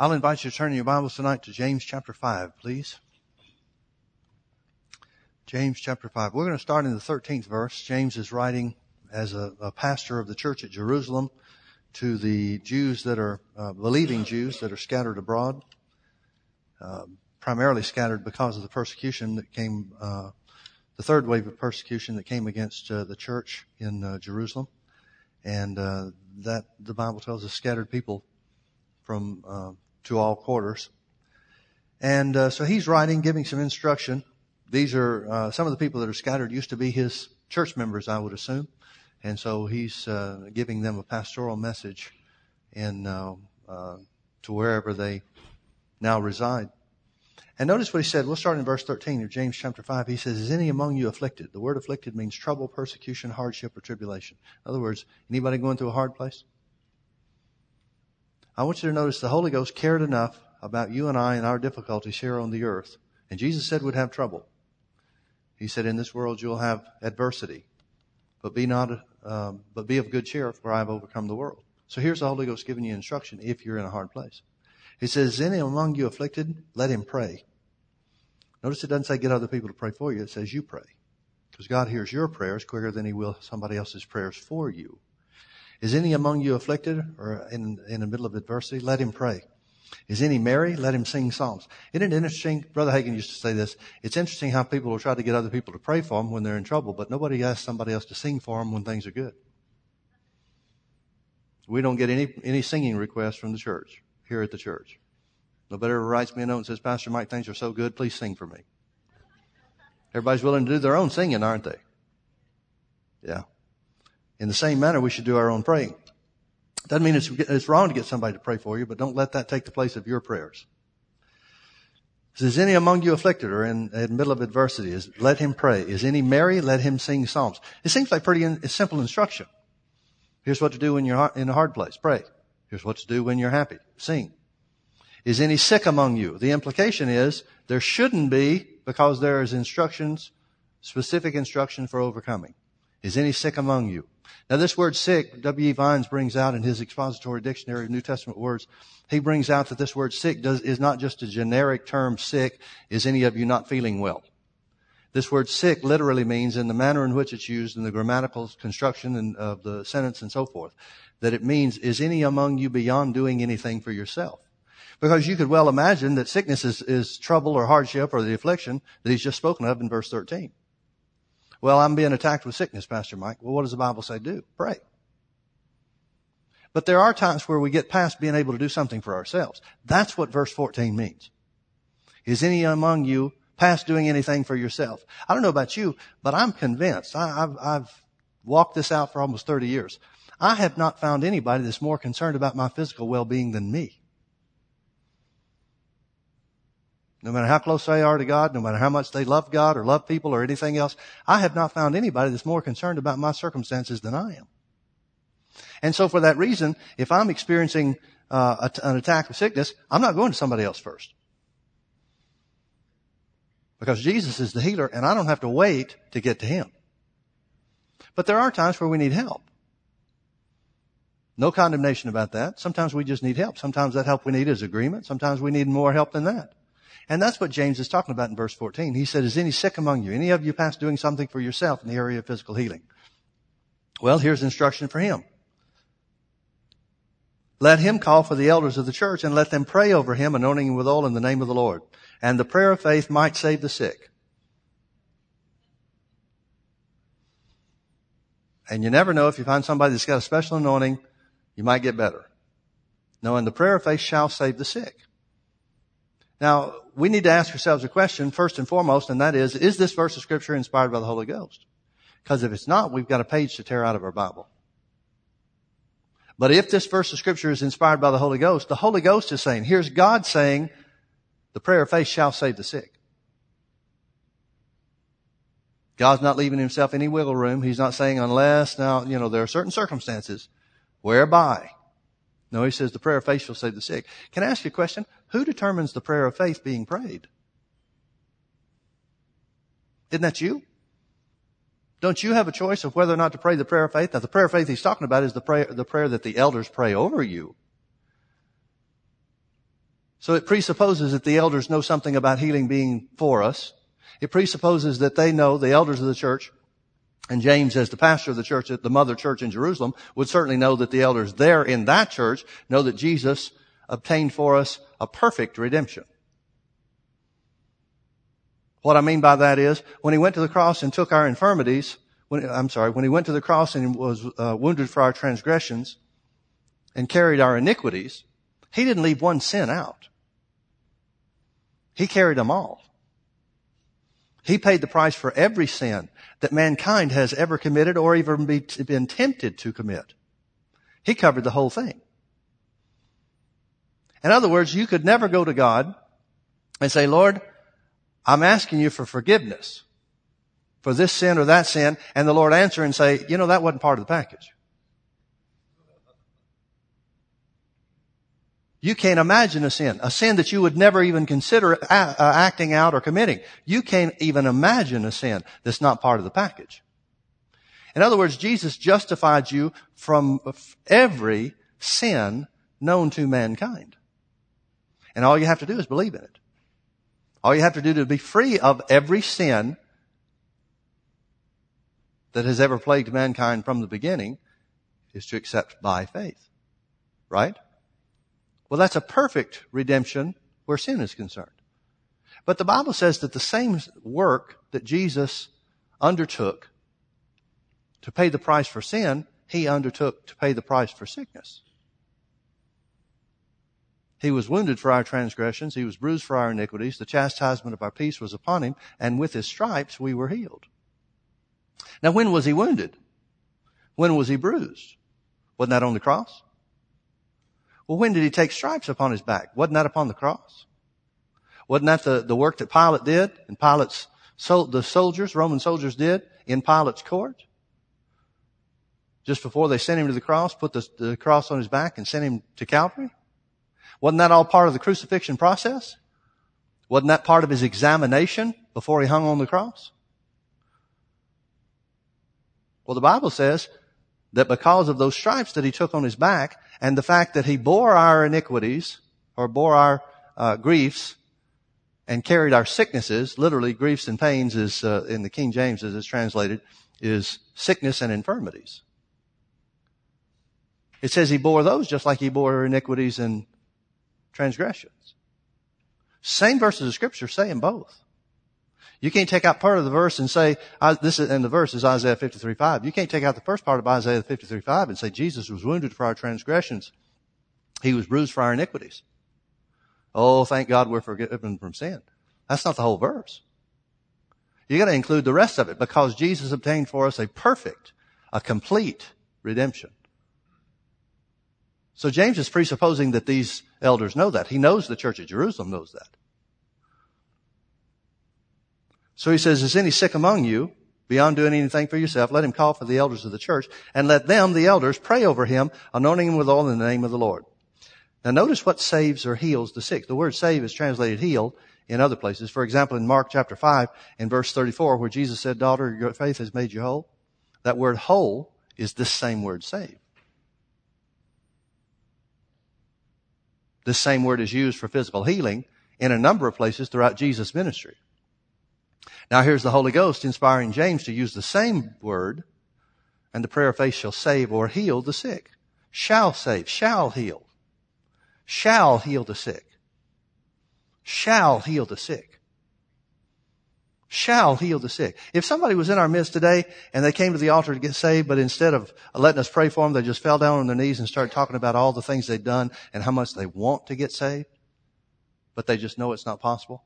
I'll invite you to turn your Bibles tonight to James chapter 5, please. James chapter 5. We're going to start in the 13th verse. James is writing as a, a pastor of the church at Jerusalem to the Jews that are, uh, believing Jews that are scattered abroad, uh, primarily scattered because of the persecution that came, uh, the third wave of persecution that came against uh, the church in uh, Jerusalem. And uh, that the Bible tells us scattered people from to all quarters. And uh, so he's writing, giving some instruction. These are uh, some of the people that are scattered used to be his church members, I would assume, and so he's uh, giving them a pastoral message in uh, uh, to wherever they now reside. And notice what he said. We'll start in verse 13 of James chapter 5. He says, Is any among you afflicted? The word afflicted means trouble, persecution, hardship, or tribulation. In other words, anybody going through a hard place? I want you to notice the Holy Ghost cared enough about you and I and our difficulties here on the earth. And Jesus said we'd have trouble. He said, in this world you'll have adversity, but be not, um, but be of good cheer for I have overcome the world. So here's the Holy Ghost giving you instruction if you're in a hard place. He says, is any among you afflicted? Let him pray. Notice it doesn't say get other people to pray for you. It says you pray. Because God hears your prayers quicker than he will somebody else's prayers for you. Is any among you afflicted or in, in the middle of adversity? Let him pray. Is any merry? Let him sing psalms. Isn't it interesting? Brother Hagin used to say this. It's interesting how people will try to get other people to pray for them when they're in trouble, but nobody asks somebody else to sing for them when things are good. We don't get any, any singing requests from the church, here at the church. Nobody ever writes me a note and says, Pastor Mike, things are so good, please sing for me. Everybody's willing to do their own singing, aren't they? Yeah. In the same manner, we should do our own praying. Doesn't mean it's, it's wrong to get somebody to pray for you, but don't let that take the place of your prayers. Is any among you afflicted or in, in the middle of adversity? Is, let him pray. Is any merry? Let him sing psalms. It seems like pretty in, simple instruction. Here's what to do when you're in a hard place. Pray. Here's what to do when you're happy. Sing. Is any sick among you? The implication is there shouldn't be because there is instructions, specific instruction for overcoming. Is any sick among you? Now this word sick, W.E. Vines brings out in his expository dictionary of New Testament words, he brings out that this word sick does, is not just a generic term sick, is any of you not feeling well? This word sick literally means in the manner in which it's used in the grammatical construction of the sentence and so forth, that it means, is any among you beyond doing anything for yourself? Because you could well imagine that sickness is, is trouble or hardship or the affliction that he's just spoken of in verse 13. Well, I'm being attacked with sickness, Pastor Mike. Well, what does the Bible say do? Pray. But there are times where we get past being able to do something for ourselves. That's what verse 14 means. Is any among you past doing anything for yourself? I don't know about you, but I'm convinced. I, have I've walked this out for almost 30 years. I have not found anybody that's more concerned about my physical well-being than me. No matter how close they are to God, no matter how much they love God or love people or anything else, I have not found anybody that's more concerned about my circumstances than I am. And so for that reason, if I'm experiencing uh, an attack of sickness, I'm not going to somebody else first. Because Jesus is the healer and I don't have to wait to get to Him. But there are times where we need help. No condemnation about that. Sometimes we just need help. Sometimes that help we need is agreement. Sometimes we need more help than that. And that's what James is talking about in verse 14. He said, is any sick among you? Any of you past doing something for yourself in the area of physical healing? Well, here's instruction for him. Let him call for the elders of the church and let them pray over him, anointing him with oil in the name of the Lord. And the prayer of faith might save the sick. And you never know if you find somebody that's got a special anointing, you might get better. No, and the prayer of faith shall save the sick. Now, we need to ask ourselves a question first and foremost, and that is, is this verse of scripture inspired by the Holy Ghost? Because if it's not, we've got a page to tear out of our Bible. But if this verse of scripture is inspired by the Holy Ghost, the Holy Ghost is saying, here's God saying, the prayer of faith shall save the sick. God's not leaving himself any wiggle room. He's not saying unless, now, you know, there are certain circumstances whereby. No, he says the prayer of faith shall save the sick. Can I ask you a question? Who determines the prayer of faith being prayed? Isn't that you? Don't you have a choice of whether or not to pray the prayer of faith? Now the prayer of faith he's talking about is the prayer, the prayer that the elders pray over you. So it presupposes that the elders know something about healing being for us. It presupposes that they know, the elders of the church, and James, as the pastor of the church at the mother church in Jerusalem, would certainly know that the elders there in that church know that Jesus obtained for us a perfect redemption. What I mean by that is, when he went to the cross and took our infirmities, when, I'm sorry, when he went to the cross and was uh, wounded for our transgressions and carried our iniquities, he didn't leave one sin out. He carried them all. He paid the price for every sin that mankind has ever committed or even be, been tempted to commit. He covered the whole thing. In other words, you could never go to God and say, Lord, I'm asking you for forgiveness for this sin or that sin, and the Lord answer and say, you know, that wasn't part of the package. You can't imagine a sin, a sin that you would never even consider acting out or committing. You can't even imagine a sin that's not part of the package. In other words, Jesus justified you from every sin known to mankind. And all you have to do is believe in it. All you have to do to be free of every sin that has ever plagued mankind from the beginning is to accept by faith. Right? Well, that's a perfect redemption where sin is concerned. But the Bible says that the same work that Jesus undertook to pay the price for sin, he undertook to pay the price for sickness. He was wounded for our transgressions. He was bruised for our iniquities. The chastisement of our peace was upon him. And with his stripes we were healed. Now when was he wounded? When was he bruised? Wasn't that on the cross? Well, when did he take stripes upon his back? Wasn't that upon the cross? Wasn't that the, the work that Pilate did and Pilate's, so the soldiers, Roman soldiers did in Pilate's court? Just before they sent him to the cross, put the, the cross on his back and sent him to Calvary? Wasn't that all part of the crucifixion process? Wasn't that part of his examination before he hung on the cross? Well, the Bible says that because of those stripes that he took on his back and the fact that he bore our iniquities or bore our uh, griefs and carried our sicknesses, literally griefs and pains is uh, in the King James as it's translated, is sickness and infirmities. It says he bore those just like he bore iniquities and transgressions. Same verses of scripture saying both. You can't take out part of the verse and say, this is, and the verse is Isaiah 53, 5. You can't take out the first part of Isaiah 53, 5 and say Jesus was wounded for our transgressions. He was bruised for our iniquities. Oh, thank God we're forgiven from sin. That's not the whole verse. You gotta include the rest of it because Jesus obtained for us a perfect, a complete redemption. So James is presupposing that these elders know that. He knows the church of Jerusalem knows that. So he says, is any sick among you? Beyond doing anything for yourself, let him call for the elders of the church and let them, the elders, pray over him, anointing him with oil in the name of the Lord. Now notice what saves or heals the sick. The word save is translated heal in other places. For example, in Mark chapter 5 in verse 34 where Jesus said, daughter, your faith has made you whole. That word whole is this same word save. This same word is used for physical healing in a number of places throughout Jesus' ministry. Now here's the Holy Ghost inspiring James to use the same word, and the prayer of faith shall save or heal the sick. Shall save, shall heal. Shall heal the sick. Shall heal the sick. Shall heal the sick. If somebody was in our midst today and they came to the altar to get saved, but instead of letting us pray for them, they just fell down on their knees and started talking about all the things they'd done and how much they want to get saved, but they just know it's not possible.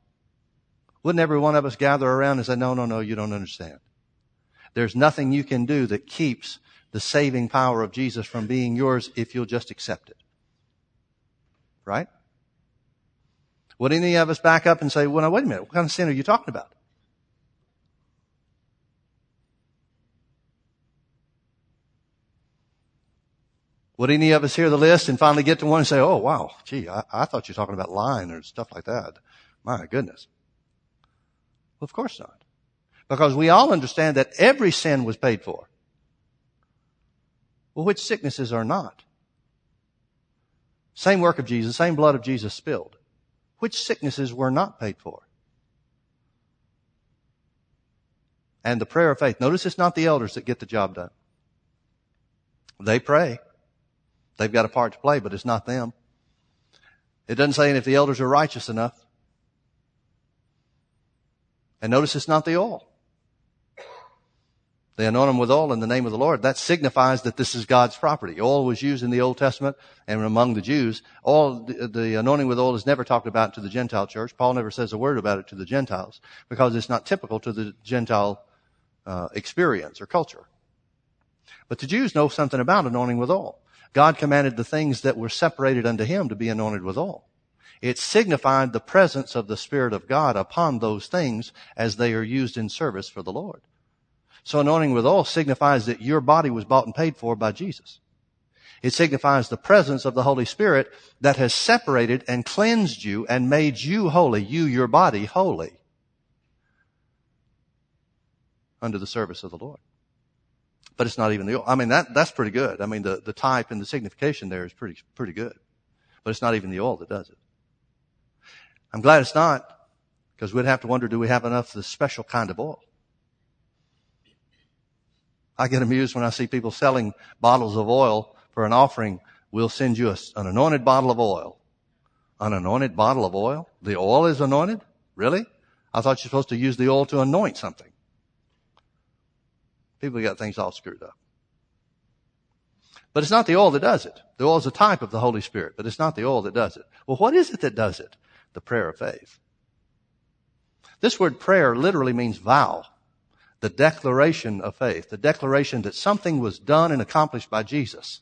Wouldn't every one of us gather around and say, no, no, no, you don't understand. There's nothing you can do that keeps the saving power of Jesus from being yours if you'll just accept it. Right? Would any of us back up and say, well, now wait a minute, what kind of sin are you talking about? Would any of us hear the list and finally get to one and say, oh wow, gee, I, I thought you were talking about lying or stuff like that. My goodness. Of course not. Because we all understand that every sin was paid for. Well, which sicknesses are not? Same work of Jesus, same blood of Jesus spilled. which sicknesses were not paid for. And the prayer of faith. Notice it's not the elders that get the job done. They pray. They've got a part to play, but it's not them. It doesn't say if the elders are righteous enough. And notice it's not the oil. They anoint them with oil in the name of the Lord. That signifies that this is God's property. Oil was used in the Old Testament and among the Jews. All the, the anointing with oil is never talked about to the Gentile church. Paul never says a word about it to the Gentiles because it's not typical to the Gentile uh, experience or culture. But the Jews know something about anointing with oil. God commanded the things that were separated unto him to be anointed with oil. It signified the presence of the Spirit of God upon those things as they are used in service for the Lord. So anointing with oil signifies that your body was bought and paid for by Jesus. It signifies the presence of the Holy Spirit that has separated and cleansed you and made you holy, you, your body, holy under the service of the Lord. But it's not even the oil. I mean, that, that's pretty good. I mean, the, the type and the signification there is pretty, pretty good. But it's not even the oil that does it. I'm glad it's not, because we'd have to wonder, do we have enough of this special kind of oil? I get amused when I see people selling bottles of oil for an offering. We'll send you an anointed bottle of oil. An anointed bottle of oil? The oil is anointed? Really? I thought you're supposed to use the oil to anoint something. People got things all screwed up. But it's not the oil that does it. The oil is a type of the Holy Spirit, but it's not the oil that does it. Well, what is it that does it? The prayer of faith. This word prayer literally means vow the declaration of faith, the declaration that something was done and accomplished by Jesus.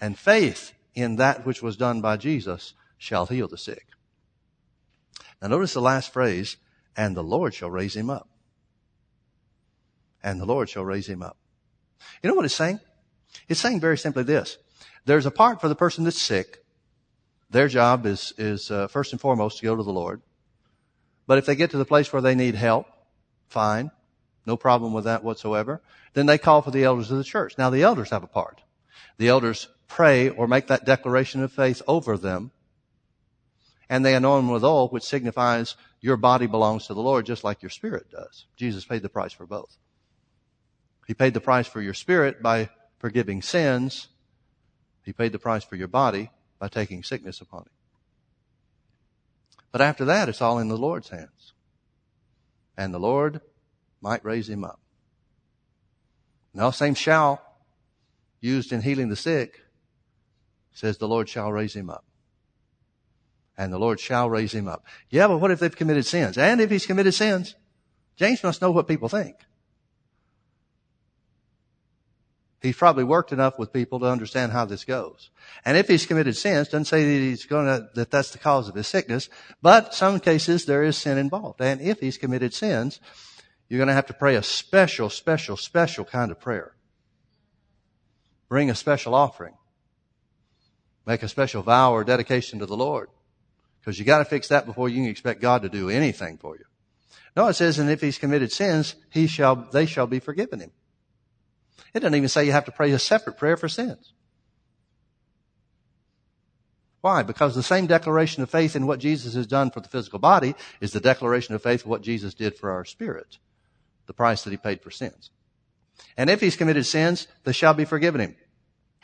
And faith in that which was done by Jesus shall heal the sick. Now notice the last phrase, and the Lord shall raise him up. And the Lord shall raise him up. You know what it's saying? It's saying very simply this. There's a part for the person that's sick. Their job is, is uh, first and foremost to go to the Lord. But if they get to the place where they need help, Fine. No problem with that whatsoever. Then they call for the elders of the church. Now the elders have a part. The elders pray or make that declaration of faith over them. And they anoint them with oil, which signifies your body belongs to the Lord just like your spirit does. Jesus paid the price for both. He paid the price for your spirit by forgiving sins. He paid the price for your body by taking sickness upon him. But after that, it's all in the Lord's hands and the Lord might raise him up. Now, same shall used in healing the sick says the Lord shall raise him up. And the Lord shall raise him up. Yeah, but what if they've committed sins? And if he's committed sins, James must know what people think. He's probably worked enough with people to understand how this goes. And if he's committed sins, doesn't say that he's going to, that that's the cause of his sickness, but some cases there is sin involved. And if he's committed sins, you're going to have to pray a special, special, special kind of prayer. Bring a special offering. Make a special vow or dedication to the Lord. Because you got to fix that before you can expect God to do anything for you. No, it says, and if he's committed sins, he shall, they shall be forgiven him. It doesn't even say you have to pray a separate prayer for sins. Why? Because the same declaration of faith in what Jesus has done for the physical body is the declaration of faith in what Jesus did for our spirit, the price that he paid for sins. And if he's committed sins, they shall be forgiven him.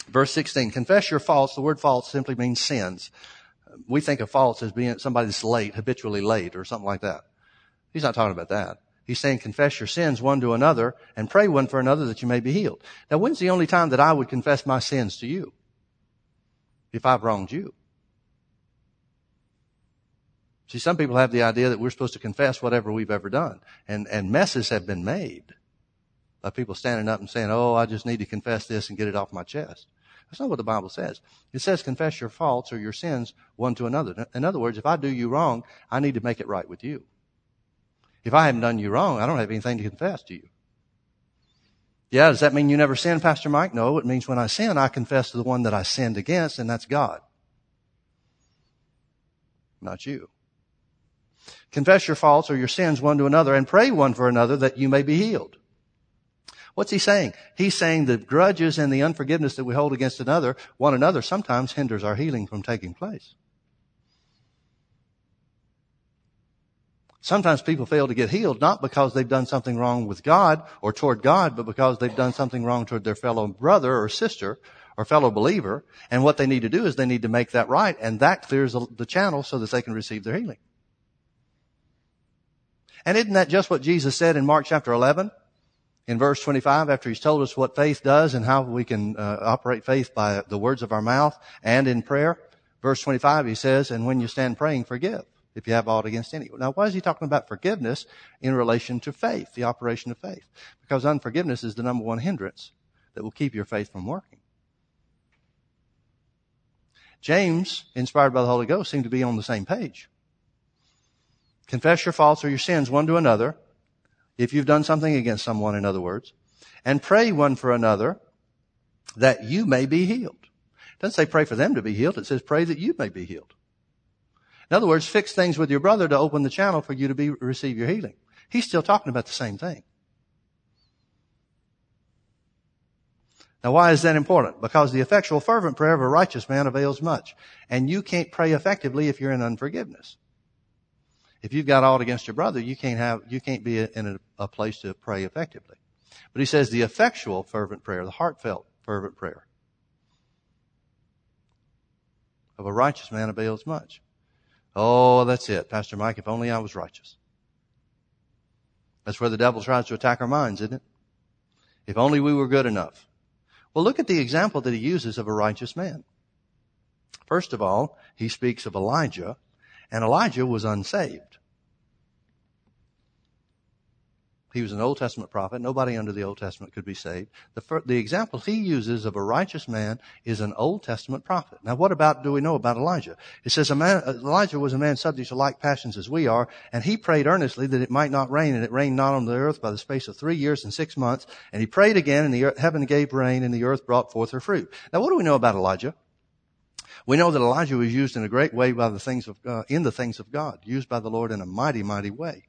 Verse 16, confess your faults. The word faults simply means sins. We think of faults as being somebody that's late, habitually late, or something like that. He's not talking about that. He's saying confess your sins one to another and pray one for another that you may be healed. Now, when's the only time that I would confess my sins to you? If I've wronged you. See, some people have the idea that we're supposed to confess whatever we've ever done. And, and messes have been made by people standing up and saying, oh, I just need to confess this and get it off my chest. That's not what the Bible says. It says confess your faults or your sins one to another. In other words, if I do you wrong, I need to make it right with you. If I haven't done you wrong, I don't have anything to confess to you. Yeah, does that mean you never sin, Pastor Mike? No, it means when I sin, I confess to the one that I sinned against, and that's God. Not you. Confess your faults or your sins one to another and pray one for another that you may be healed. What's he saying? He's saying the grudges and the unforgiveness that we hold against another, one another, sometimes hinders our healing from taking place. Sometimes people fail to get healed not because they've done something wrong with God or toward God, but because they've done something wrong toward their fellow brother or sister or fellow believer. And what they need to do is they need to make that right. And that clears the channel so that they can receive their healing. And isn't that just what Jesus said in Mark chapter 11? In verse 25, after he's told us what faith does and how we can uh, operate faith by the words of our mouth and in prayer. Verse 25, he says, and when you stand praying, forgive if you have aught against any. Now, why is he talking about forgiveness in relation to faith, the operation of faith? Because unforgiveness is the number one hindrance that will keep your faith from working. James, inspired by the Holy Ghost, seemed to be on the same page. Confess your faults or your sins one to another, if you've done something against someone, in other words, and pray one for another that you may be healed. It doesn't say pray for them to be healed. It says pray that you may be healed. In other words, fix things with your brother to open the channel for you to be, receive your healing. He's still talking about the same thing. Now why is that important? Because the effectual fervent prayer of a righteous man avails much. And you can't pray effectively if you're in unforgiveness. If you've got aught against your brother, you can't have, you can't be in a, a place to pray effectively. But he says the effectual fervent prayer, the heartfelt fervent prayer of a righteous man avails much. Oh, that's it. Pastor Mike, if only I was righteous. That's where the devil tries to attack our minds, isn't it? If only we were good enough. Well, look at the example that he uses of a righteous man. First of all, he speaks of Elijah, and Elijah was unsaved. He was an Old Testament prophet. Nobody under the Old Testament could be saved. The, first, the example he uses of a righteous man is an Old Testament prophet. Now, what about do we know about Elijah? It says man, Elijah was a man subject to like passions as we are, and he prayed earnestly that it might not rain, and it rained not on the earth by the space of three years and six months. And he prayed again, and the earth, heaven gave rain, and the earth brought forth her fruit. Now, what do we know about Elijah? We know that Elijah was used in a great way by the things of, uh, in the things of God, used by the Lord in a mighty, mighty way.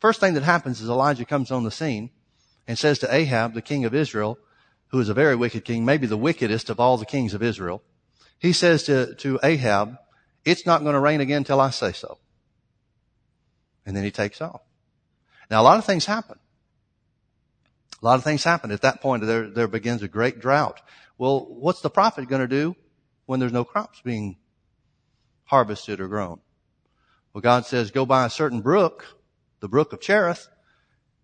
First thing that happens is Elijah comes on the scene and says to Ahab, the king of Israel, who is a very wicked king, maybe the wickedest of all the kings of Israel. He says to, to Ahab, it's not going to rain again till I say so. And then he takes off. Now a lot of things happen. A lot of things happen. At that point, there, there begins a great drought. Well, what's the prophet going to do when there's no crops being harvested or grown? Well, God says, go by a certain brook the brook of Cherith,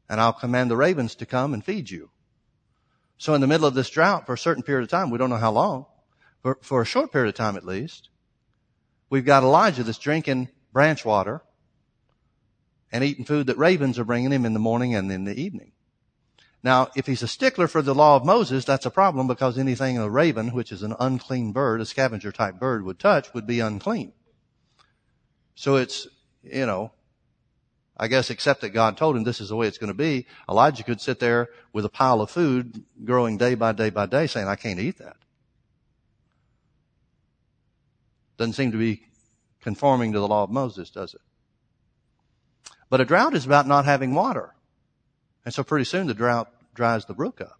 and I'll command the ravens to come and feed you. So in the middle of this drought, for a certain period of time, we don't know how long, for, for a short period of time at least, we've got Elijah that's drinking branch water and eating food that ravens are bringing him in the morning and in the evening. Now, if he's a stickler for the law of Moses, that's a problem because anything a raven, which is an unclean bird, a scavenger type bird would touch would be unclean. So it's, you know, I guess except that God told him this is the way it's going to be, Elijah could sit there with a pile of food growing day by day by day saying, I can't eat that. Doesn't seem to be conforming to the law of Moses, does it? But a drought is about not having water. And so pretty soon the drought dries the brook up.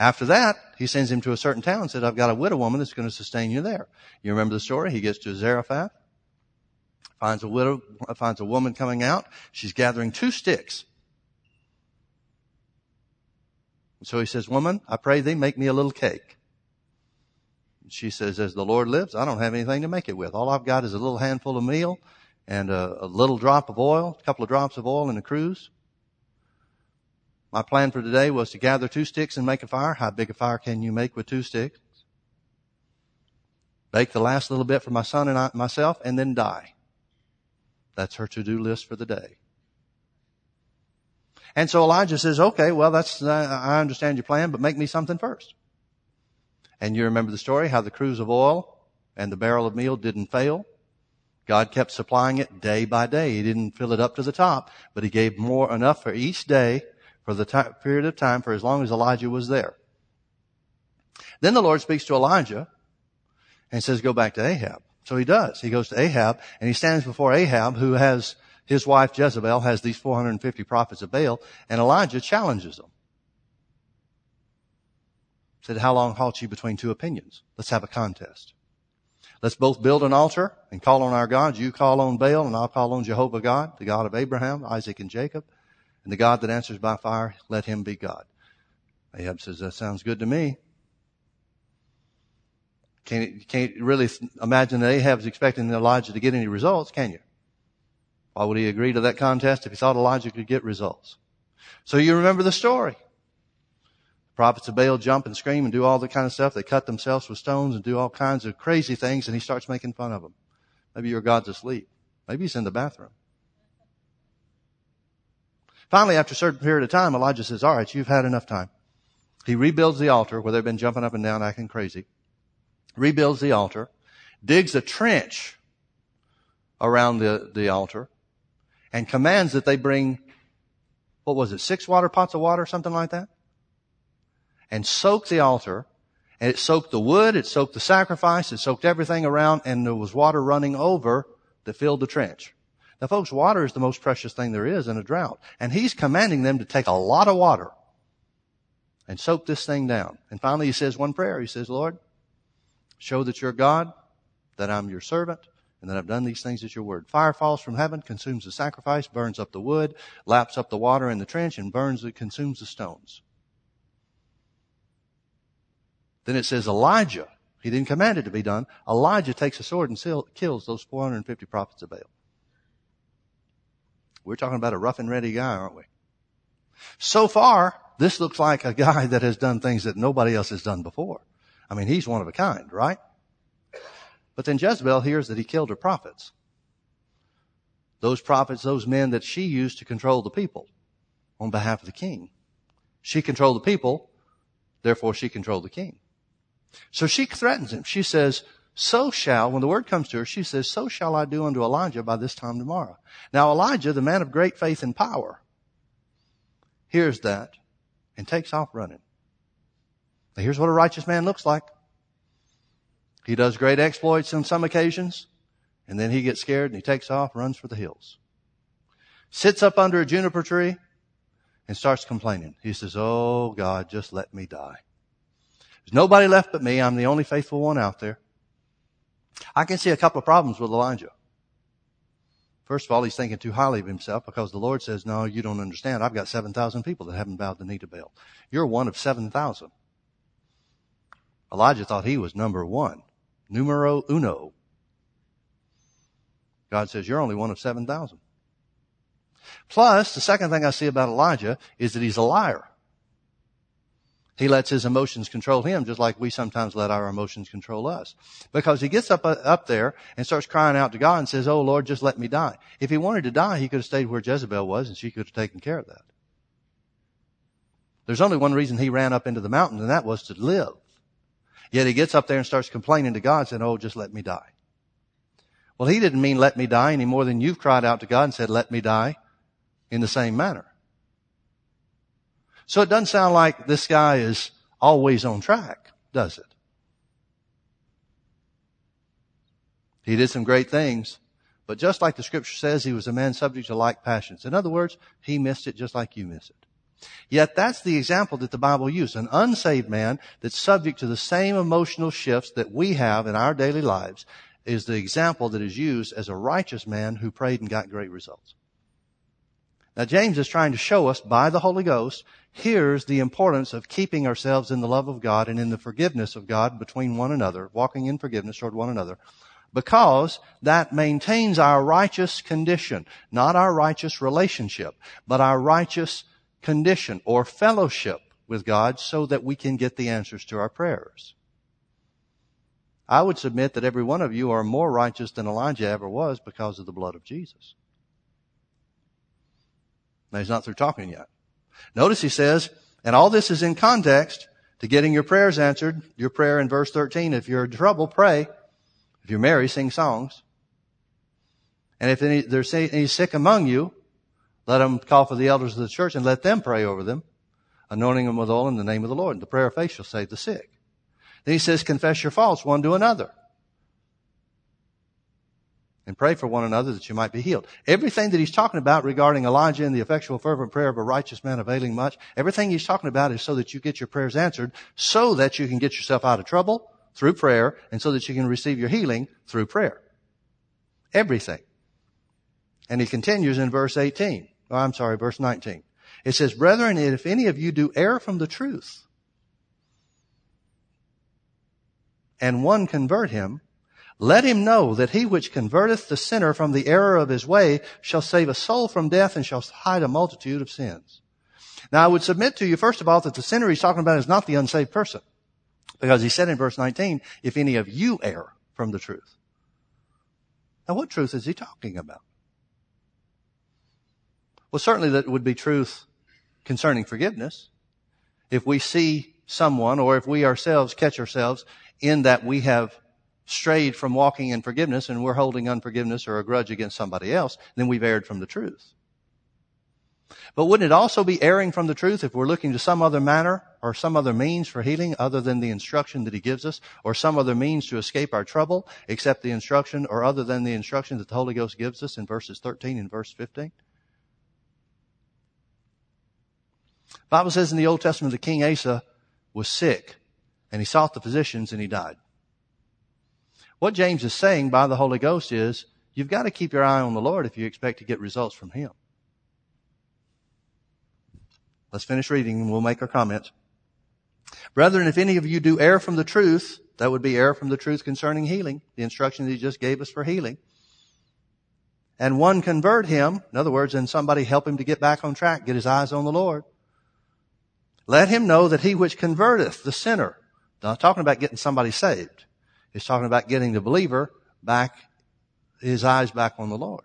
After that, he sends him to a certain town and said, I've got a widow woman that's going to sustain you there. You remember the story? He gets to Zarephath finds a widow, finds a woman coming out. She's gathering two sticks. So he says, woman, I pray thee make me a little cake. She says, as the Lord lives, I don't have anything to make it with. All I've got is a little handful of meal and a, a little drop of oil, a couple of drops of oil in a cruse. My plan for today was to gather two sticks and make a fire. How big a fire can you make with two sticks? Bake the last little bit for my son and I, myself and then die. That's her to-do list for the day. And so Elijah says, okay, well, that's, uh, I understand your plan, but make me something first. And you remember the story, how the cruse of oil and the barrel of meal didn't fail. God kept supplying it day by day. He didn't fill it up to the top, but he gave more, enough for each day for the period of time for as long as Elijah was there. Then the Lord speaks to Elijah and says, go back to Ahab. So he does. He goes to Ahab and he stands before Ahab who has his wife Jezebel has these 450 prophets of Baal and Elijah challenges them. Said, how long halt you between two opinions? Let's have a contest. Let's both build an altar and call on our gods. You call on Baal and I'll call on Jehovah God, the God of Abraham, Isaac, and Jacob. And the God that answers by fire, let him be God. Ahab says, that sounds good to me. Can't, can't really imagine that Ahab's expecting Elijah to get any results, can you? Why would he agree to that contest if he thought Elijah could get results? So you remember the story. The prophets of Baal jump and scream and do all the kind of stuff. They cut themselves with stones and do all kinds of crazy things and he starts making fun of them. Maybe your God's asleep. Maybe he's in the bathroom. Finally, after a certain period of time, Elijah says, all right, you've had enough time. He rebuilds the altar where they've been jumping up and down acting crazy. Rebuilds the altar. Digs a trench around the, the altar and commands that they bring, what was it, six water pots of water, something like that? And soak the altar, and it soaked the wood, it soaked the sacrifice, it soaked everything around, and there was water running over that filled the trench. Now folks, water is the most precious thing there is in a drought. And he's commanding them to take a lot of water and soak this thing down. And finally he says one prayer. He says, Lord, show that you're God, that I'm your servant, and that I've done these things at your word. Fire falls from heaven, consumes the sacrifice, burns up the wood, laps up the water in the trench, and burns it, consumes the stones. Then it says Elijah, he didn't command it to be done. Elijah takes a sword and kills those 450 prophets of Baal. We're talking about a rough and ready guy, aren't we? So far, this looks like a guy that has done things that nobody else has done before. I mean, he's one of a kind, right? But then Jezebel hears that he killed her prophets. Those prophets, those men that she used to control the people on behalf of the king. She controlled the people, therefore she controlled the king. So she threatens him. She says, so shall, when the word comes to her, she says, so shall I do unto Elijah by this time tomorrow. Now Elijah, the man of great faith and power, hears that and takes off running. Now here's what a righteous man looks like. He does great exploits on some occasions, and then he gets scared and he takes off, runs for the hills. Sits up under a juniper tree and starts complaining. He says, Oh God, just let me die. There's nobody left but me. I'm the only faithful one out there. I can see a couple of problems with Elijah. First of all, he's thinking too highly of himself because the Lord says, no, you don't understand. I've got 7,000 people that haven't bowed the knee to Baal. You're one of 7,000. Elijah thought he was number one numero uno. God says, you're only one of 7,000. Plus, the second thing I see about Elijah is that he's a liar. He lets his emotions control him just like we sometimes let our emotions control us. Because he gets up, uh, up there and starts crying out to God and says, Oh Lord, just let me die. If he wanted to die, he could have stayed where Jezebel was and she could have taken care of that. There's only one reason he ran up into the mountain and that was to live. Yet he gets up there and starts complaining to God saying, Oh, just let me die. Well, he didn't mean let me die any more than you've cried out to God and said, let me die in the same manner. So it doesn't sound like this guy is always on track, does it? He did some great things, but just like the scripture says, he was a man subject to like passions. In other words, he missed it just like you miss it. Yet that's the example that the Bible used. An unsaved man that's subject to the same emotional shifts that we have in our daily lives is the example that is used as a righteous man who prayed and got great results. Now James is trying to show us by the Holy Ghost, here's the importance of keeping ourselves in the love of God and in the forgiveness of God between one another, walking in forgiveness toward one another, because that maintains our righteous condition, not our righteous relationship, but our righteous condition or fellowship with God so that we can get the answers to our prayers. I would submit that every one of you are more righteous than Elijah ever was because of the blood of Jesus. Now he's not through talking yet. Notice he says, and all this is in context to getting your prayers answered. Your prayer in verse 13, if you're in trouble, pray. If you're merry, sing songs. And if any, there's any sick among you, let them call for the elders of the church and let them pray over them, anointing them with oil in the name of the Lord. And the prayer of faith shall save the sick. Then he says, confess your faults one to another. And pray for one another that you might be healed. Everything that he's talking about regarding Elijah and the effectual fervent prayer of a righteous man availing much, everything he's talking about is so that you get your prayers answered, so that you can get yourself out of trouble, through prayer and so that you can receive your healing through prayer. Everything. And he continues in verse 18. Oh, I'm sorry, verse 19. It says, Brethren, if any of you do err from the truth, and one convert him, let him know that he which converteth the sinner from the error of his way shall save a soul from death and shall hide a multitude of sins. Now I would submit to you, first of all, that the sinner he's talking about is not the unsaved person. Because he said in verse 19, if any of you err from the truth. Now what truth is he talking about? Well, certainly that would be truth concerning forgiveness. If we see someone or if we ourselves catch ourselves in that we have strayed from walking in forgiveness and we're holding unforgiveness or a grudge against somebody else, then we've erred from the truth. But wouldn't it also be erring from the truth if we're looking to some other manner or some other means for healing other than the instruction that he gives us or some other means to escape our trouble except the instruction or other than the instruction that the Holy Ghost gives us in verses 13 and verse 15? Bible says in the Old Testament that King Asa was sick and he sought the physicians and he died. What James is saying by the Holy Ghost is you've got to keep your eye on the Lord if you expect to get results from him. Let's finish reading and we'll make our comments. Brethren, if any of you do err from the truth, that would be err from the truth concerning healing, the instruction that he just gave us for healing. And one convert him, in other words, and somebody help him to get back on track, get his eyes on the Lord. Let him know that he which converteth the sinner, not talking about getting somebody saved. He's talking about getting the believer back, his eyes back on the Lord.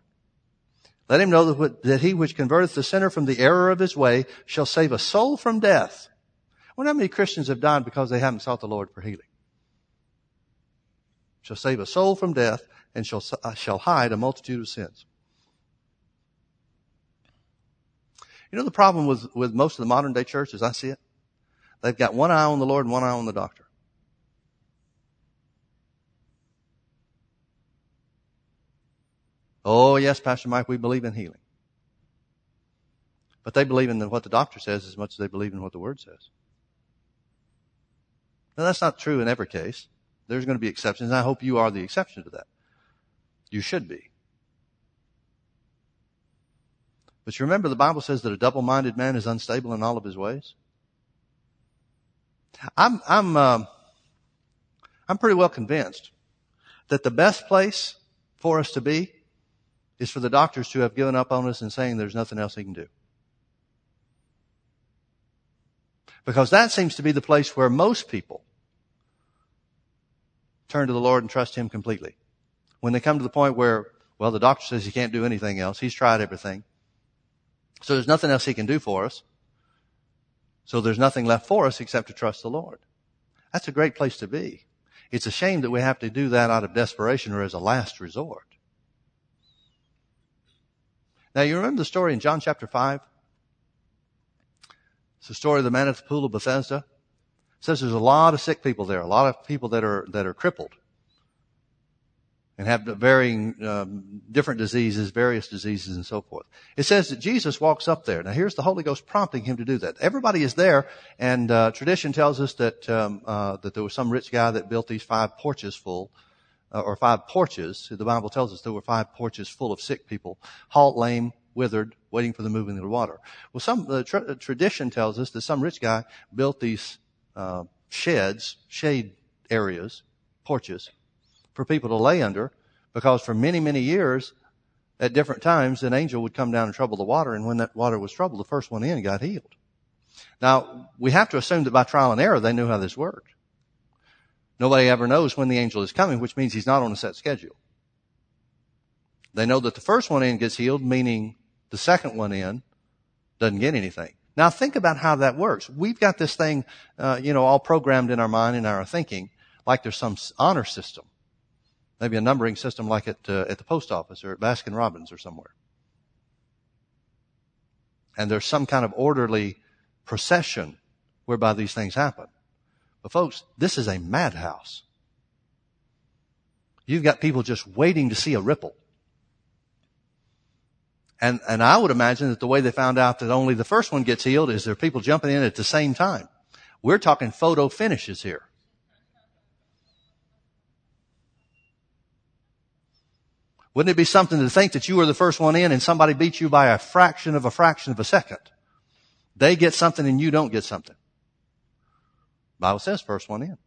Let him know that, he which converteth the sinner from the error of his way shall save a soul from death. Wonder how many Christians have died because they haven't sought the Lord for healing. Shall save a soul from death and shall, uh, shall hide a multitude of sins. You know the problem with, with most of the modern day churches, I see it? They've got one eye on the Lord and one eye on the doctor. Oh, yes, Pastor Mike, we believe in healing. But they believe in what the doctor says as much as they believe in what the Word says. Now, that's not true in every case. There's going to be exceptions, and I hope you are the exception to that. You should be. But you remember the Bible says that a double-minded man is unstable in all of his ways? I'm, I'm, uh, I'm pretty well convinced that the best place for us to be is for the doctors to have given up on us and saying there's nothing else he can do. Because that seems to be the place where most people turn to the Lord and trust Him completely. When they come to the point where, well, the doctor says he can't do anything else. He's tried everything. So there's nothing else he can do for us. So there's nothing left for us except to trust the Lord. That's a great place to be. It's a shame that we have to do that out of desperation or as a last resort. Now you remember the story in John chapter 5? It's the story of the man at the pool of Bethesda. It says there's a lot of sick people there, a lot of people that are, that are crippled and have varying, um, different diseases, various diseases and so forth. It says that Jesus walks up there. Now here's the Holy Ghost prompting him to do that. Everybody is there and, uh, tradition tells us that, um, uh, that there was some rich guy that built these five porches full uh, or five porches. The Bible tells us there were five porches full of sick people, halt, lame, withered, waiting for the moving of the water. Well, some uh, tra- tradition tells us that some rich guy built these uh, sheds, shade areas, porches, for people to lay under, because for many, many years, at different times, an angel would come down and trouble the water, and when that water was troubled, the first one in got healed. Now, we have to assume that by trial and error, they knew how this worked. Nobody ever knows when the angel is coming, which means he's not on a set schedule. They know that the first one in gets healed, meaning the second one in doesn't get anything. Now think about how that works. We've got this thing, uh, you know, all programmed in our mind and our thinking, like there's some honor system, maybe a numbering system like at uh, at the post office or at Baskin Robbins or somewhere, and there's some kind of orderly procession whereby these things happen. But folks, this is a madhouse. You've got people just waiting to see a ripple. And, and I would imagine that the way they found out that only the first one gets healed is there are people jumping in at the same time. We're talking photo finishes here. Wouldn't it be something to think that you were the first one in and somebody beat you by a fraction of a fraction of a second? They get something and you don't get something. Bible says first one in.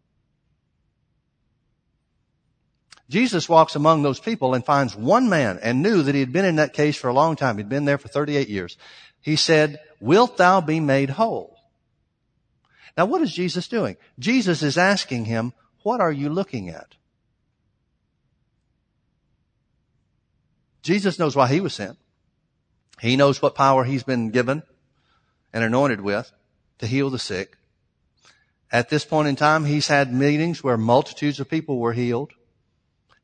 Jesus walks among those people and finds one man and knew that he had been in that case for a long time. He'd been there for 38 years. He said, wilt thou be made whole? Now what is Jesus doing? Jesus is asking him, what are you looking at? Jesus knows why he was sent. He knows what power he's been given and anointed with to heal the sick. At this point in time, he's had meetings where multitudes of people were healed.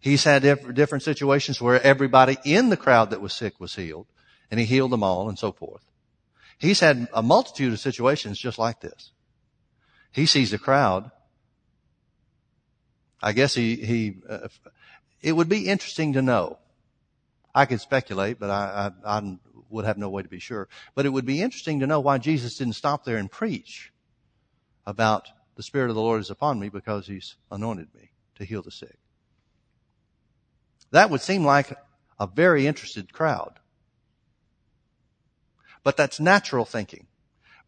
He's had different situations where everybody in the crowd that was sick was healed, and he healed them all and so forth. He's had a multitude of situations just like this. He sees the crowd. I guess he, he, uh, it would be interesting to know. I could speculate, but I, I, I would have no way to be sure. But it would be interesting to know why Jesus didn't stop there and preach about the Spirit of the Lord is upon me because He's anointed me to heal the sick. That would seem like a very interested crowd. But that's natural thinking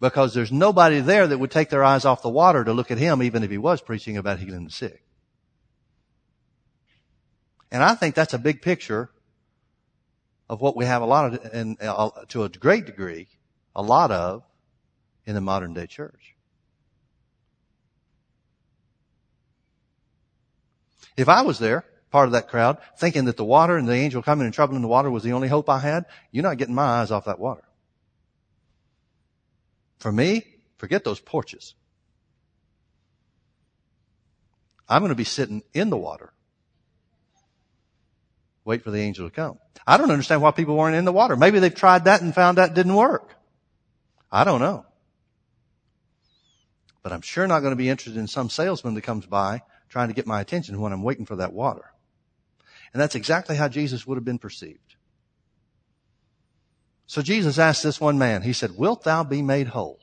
because there's nobody there that would take their eyes off the water to look at him even if he was preaching about healing the sick. And I think that's a big picture of what we have a lot of, uh, to a great degree, a lot of in the modern day church. If I was there, part of that crowd, thinking that the water and the angel coming and troubling the water was the only hope I had, you're not getting my eyes off that water. For me, forget those porches. I'm going to be sitting in the water. Wait for the angel to come. I don't understand why people weren't in the water. Maybe they've tried that and found that didn't work. I don't know. But I'm sure not going to be interested in some salesman that comes by trying to get my attention when I'm waiting for that water. And that's exactly how Jesus would have been perceived. So Jesus asked this one man, he said, wilt thou be made whole?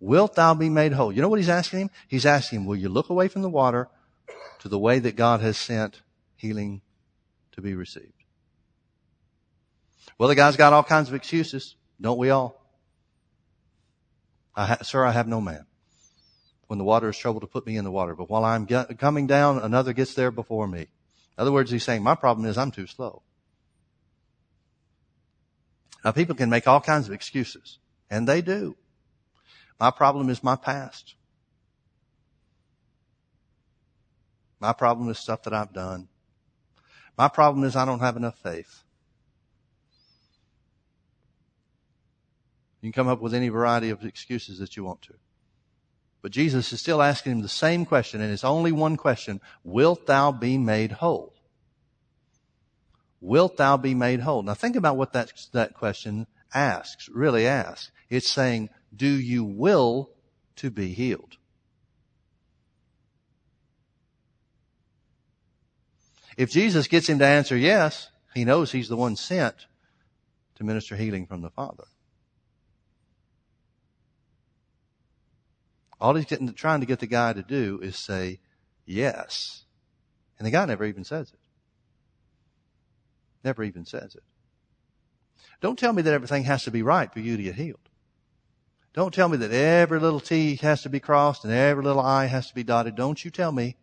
Wilt thou be made whole? You know what he's asking him? He's asking him, will you look away from the water to the way that God has sent healing to be received? Well, the guy's got all kinds of excuses. Don't we all? I ha- sir, I have no man. When the water is troubled to put me in the water, but while I'm get- coming down, another gets there before me. In other words, he's saying, my problem is I'm too slow. Now people can make all kinds of excuses, and they do. My problem is my past. My problem is stuff that I've done. My problem is I don't have enough faith. You can come up with any variety of excuses that you want to. But Jesus is still asking him the same question, and it's only one question. Wilt thou be made whole? Wilt thou be made whole? Now think about what that, that question asks, really asks. It's saying, do you will to be healed? If Jesus gets him to answer yes, he knows he's the one sent to minister healing from the Father. All he's getting, trying to get the guy to do is say yes. And the guy never even says it. Never even says it. Don't tell me that everything has to be right for you to get healed. Don't tell me that every little T has to be crossed and every little I has to be dotted. Don't you tell me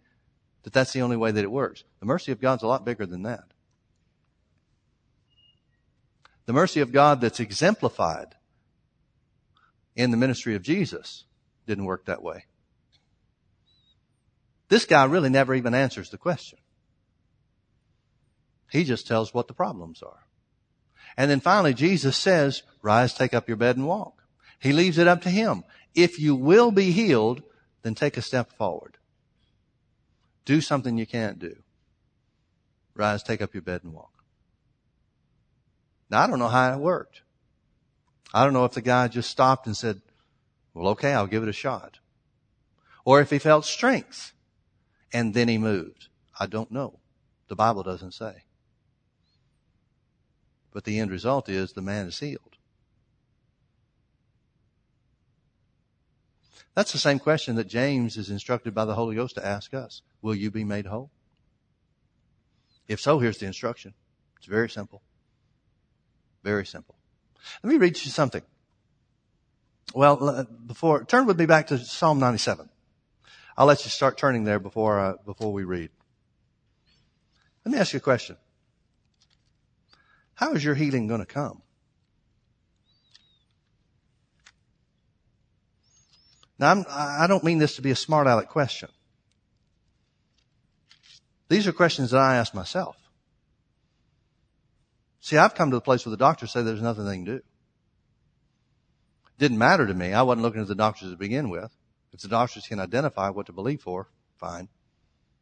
that that's the only way that it works. The mercy of God's a lot bigger than that. The mercy of God that's exemplified in the ministry of Jesus didn't work that way. This guy really never even answers the question. He just tells what the problems are. And then finally, Jesus says, rise, take up your bed and walk. He leaves it up to him. If you will be healed, then take a step forward. Do something you can't do. Rise, take up your bed and walk. Now, I don't know how it worked. I don't know if the guy just stopped and said, well, okay, I'll give it a shot. Or if he felt strength and then he moved. I don't know. The Bible doesn't say. But the end result is the man is healed. That's the same question that James is instructed by the Holy Ghost to ask us. Will you be made whole? If so, here's the instruction. It's very simple. Very simple. Let me read you something. Well, before, turn with me back to Psalm 97. I'll let you start turning there before, uh, before we read. Let me ask you a question. How is your healing going to come? Now, I'm, I don't mean this to be a smart aleck question. These are questions that I ask myself. See, I've come to the place where the doctors say there's nothing they can do. Didn't matter to me. I wasn't looking at the doctors to begin with. If the doctors can identify what to believe for, fine.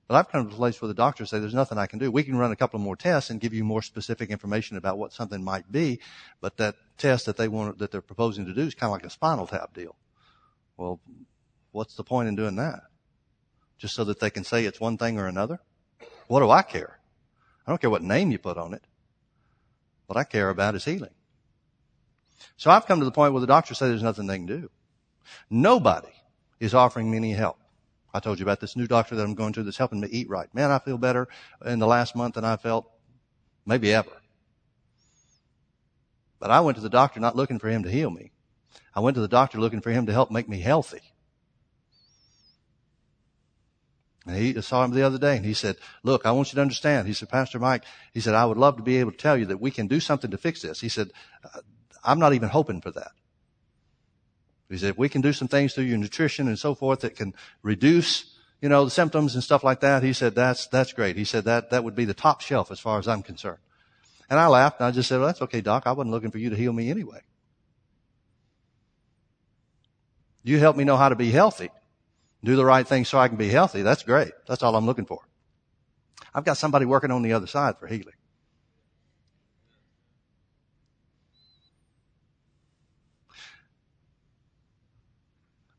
But I've come to the place where the doctors say there's nothing I can do. We can run a couple more tests and give you more specific information about what something might be, but that test that they want, that they're proposing to do is kind of like a spinal tap deal. Well, what's the point in doing that? Just so that they can say it's one thing or another? What do I care? I don't care what name you put on it. What I care about is healing. So I've come to the point where the doctors say there's nothing they can do. Nobody is offering me any help. I told you about this new doctor that I'm going to that's helping me eat right. Man, I feel better in the last month than I felt maybe ever. But I went to the doctor not looking for him to heal me. I went to the doctor looking for him to help make me healthy. And he saw him the other day and he said, look, I want you to understand. He said, Pastor Mike, he said, I would love to be able to tell you that we can do something to fix this. He said, uh, I'm not even hoping for that. He said, we can do some things through your nutrition and so forth that can reduce, you know, the symptoms and stuff like that. He said, that's, that's great. He said that, that would be the top shelf as far as I'm concerned. And I laughed and I just said, well, that's okay, doc. I wasn't looking for you to heal me anyway. You help me know how to be healthy. Do the right thing so I can be healthy. That's great. That's all I'm looking for. I've got somebody working on the other side for healing.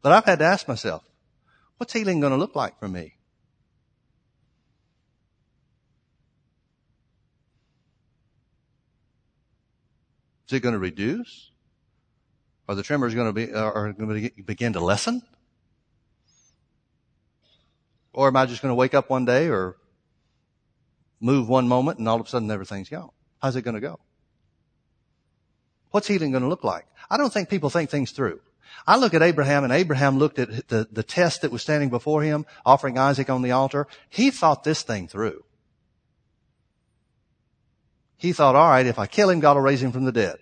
But I've had to ask myself, what's healing going to look like for me? Is it going to reduce? Are the tremors going to be, uh, are going to begin to lessen? Or am I just going to wake up one day or move one moment and all of a sudden everything's gone? How's it going to go? What's healing going to look like? I don't think people think things through. I look at Abraham and Abraham looked at the, the test that was standing before him, offering Isaac on the altar. He thought this thing through. He thought, all right, if I kill him, God will raise him from the dead.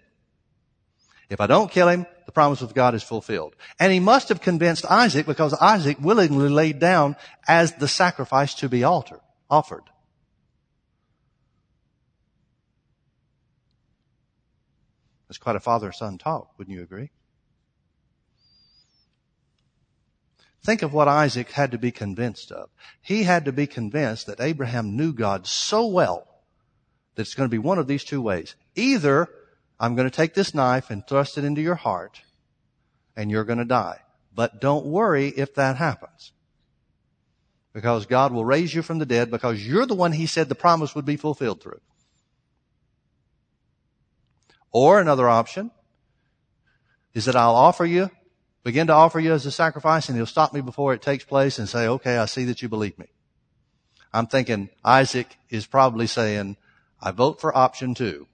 If I don't kill him, the promise of God is fulfilled. And he must have convinced Isaac because Isaac willingly laid down as the sacrifice to be altered, offered. That's quite a father-son talk, wouldn't you agree? Think of what Isaac had to be convinced of. He had to be convinced that Abraham knew God so well that it's going to be one of these two ways. Either I'm going to take this knife and thrust it into your heart and you're going to die. But don't worry if that happens. Because God will raise you from the dead because you're the one he said the promise would be fulfilled through. Or another option is that I'll offer you begin to offer you as a sacrifice and he'll stop me before it takes place and say, okay, I see that you believe me. I'm thinking Isaac is probably saying, I vote for option two.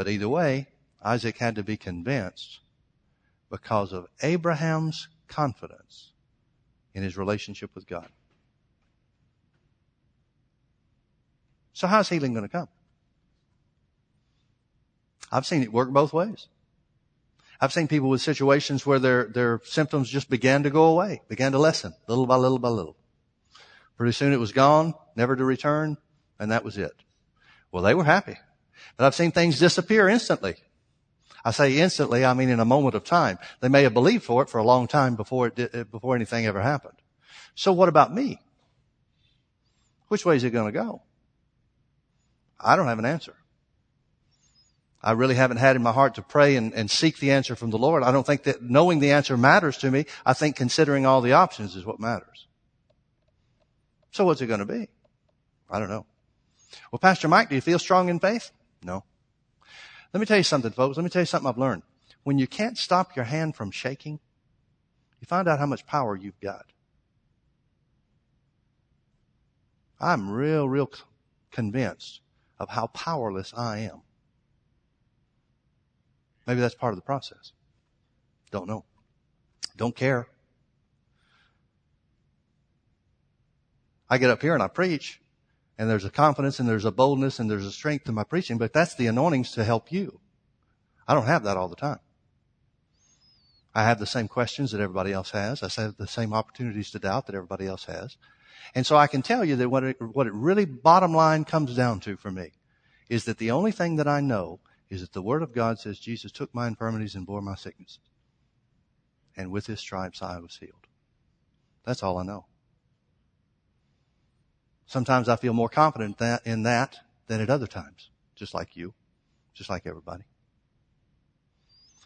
But either way, Isaac had to be convinced because of Abraham's confidence in his relationship with God. So how's healing going to come? I've seen it work both ways. I've seen people with situations where their, their symptoms just began to go away, began to lessen, little by little by little. Pretty soon it was gone, never to return, and that was it. Well, they were happy. But I've seen things disappear instantly. I say instantly, I mean in a moment of time. They may have believed for it for a long time before it did, eh, before anything ever happened. So what about me? Which way is it going to go? I don't have an answer. I really haven't had in my heart to pray and, and seek the answer from the Lord. I don't think that knowing the answer matters to me. I think considering all the options is what matters. So what's it going to be? I don't know. Well, Pastor Mike, do you feel strong in faith? No. Let me tell you something, folks. Let me tell you something I've learned. When you can't stop your hand from shaking, you find out how much power you've got. I'm real, real convinced of how powerless I am. Maybe that's part of the process. Don't know. Don't care. I get up here and I preach, and there's a confidence and there's a boldness and there's a strength in my preaching, but that's the anointings to help you. I don't have that all the time. I have the same questions that everybody else has. I have the same opportunities to doubt that everybody else has. And so I can tell you that what it, what it really bottom line comes down to for me is that the only thing that I know is that the Word of God says Jesus took my infirmities and bore my sicknesses. And with His stripes I was healed. That's all I know. Sometimes I feel more confident that, in that than at other times, just like you, just like everybody.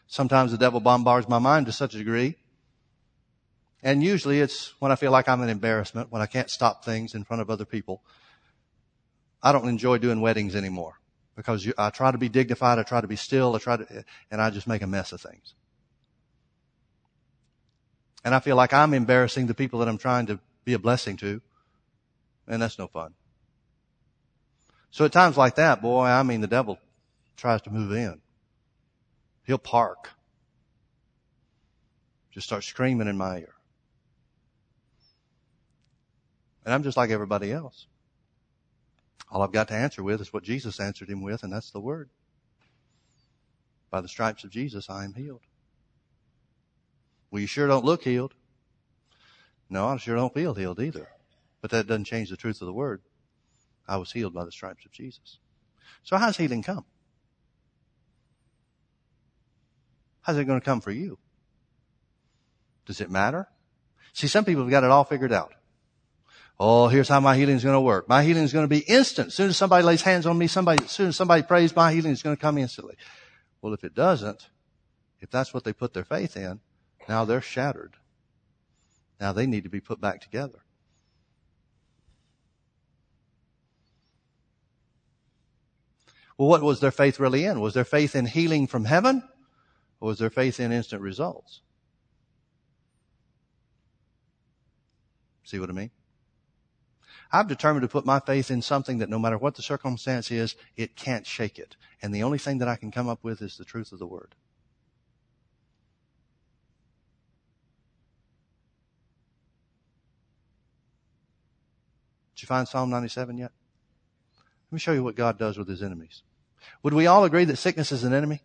Sometimes the devil bombards my mind to such a degree. And usually it's when I feel like I'm an embarrassment, when I can't stop things in front of other people. I don't enjoy doing weddings anymore because you, I try to be dignified, I try to be still, I try to, and I just make a mess of things. And I feel like I'm embarrassing the people that I'm trying to be a blessing to and that's no fun. So at times like that, boy, I mean, the devil tries to move in. He'll park. Just start screaming in my ear. And I'm just like everybody else. All I've got to answer with is what Jesus answered him with, and that's the word. By the stripes of Jesus, I am healed. Well, you sure don't look healed. No, I sure don't feel healed either. But that doesn't change the truth of the word. I was healed by the stripes of Jesus. So how's healing come? How's it going to come for you? Does it matter? See, some people have got it all figured out. Oh, here's how my healing is going to work. My healing is going to be instant. As soon as somebody lays hands on me, somebody, as soon as somebody prays, my healing is going to come instantly. Well, if it doesn't, if that's what they put their faith in, now they're shattered. Now they need to be put back together. Well, what was their faith really in? Was their faith in healing from heaven? Or was their faith in instant results? See what I mean? I've determined to put my faith in something that no matter what the circumstance is, it can't shake it. And the only thing that I can come up with is the truth of the word. Did you find Psalm 97 yet? Let me show you what God does with his enemies. Would we all agree that sickness is an enemy?